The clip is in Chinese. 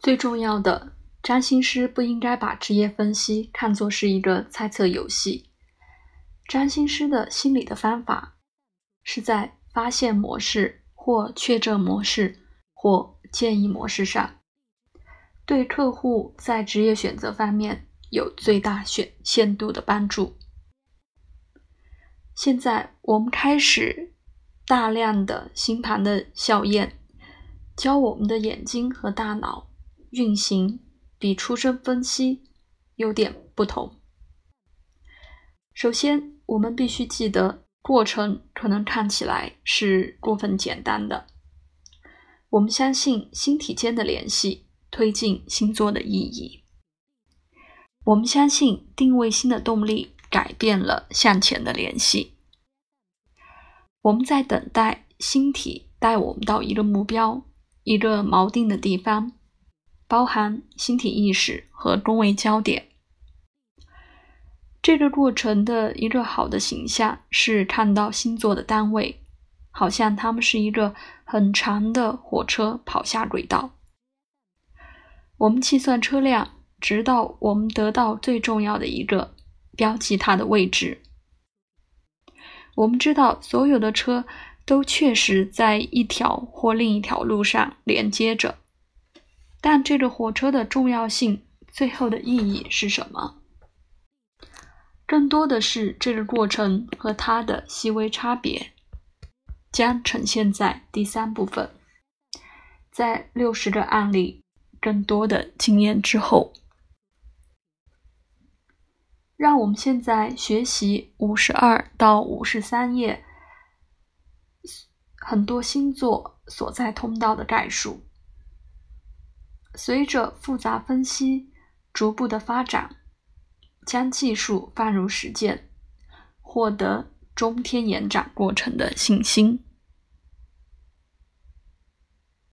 最重要的，占星师不应该把职业分析看作是一个猜测游戏。占星师的心理的方法是在发现模式或确证模式或建议模式上，对客户在职业选择方面有最大选限度的帮助。现在我们开始大量的星盘的校验，教我们的眼睛和大脑。运行比出生分析有点不同。首先，我们必须记得，过程可能看起来是过分简单的。我们相信星体间的联系推进星座的意义。我们相信定位星的动力改变了向前的联系。我们在等待星体带我们到一个目标、一个锚定的地方。包含星体意识和宫位焦点。这个过程的一个好的形象是看到星座的单位，好像它们是一个很长的火车跑下轨道。我们计算车辆，直到我们得到最重要的一个，标记它的位置。我们知道所有的车都确实在一条或另一条路上连接着。但这个火车的重要性，最后的意义是什么？更多的是这个过程和它的细微差别，将呈现在第三部分。在六十个案例、更多的经验之后，让我们现在学习五十二到五十三页很多星座所在通道的概述。随着复杂分析逐步的发展，将技术放入实践，获得中天延展过程的信心。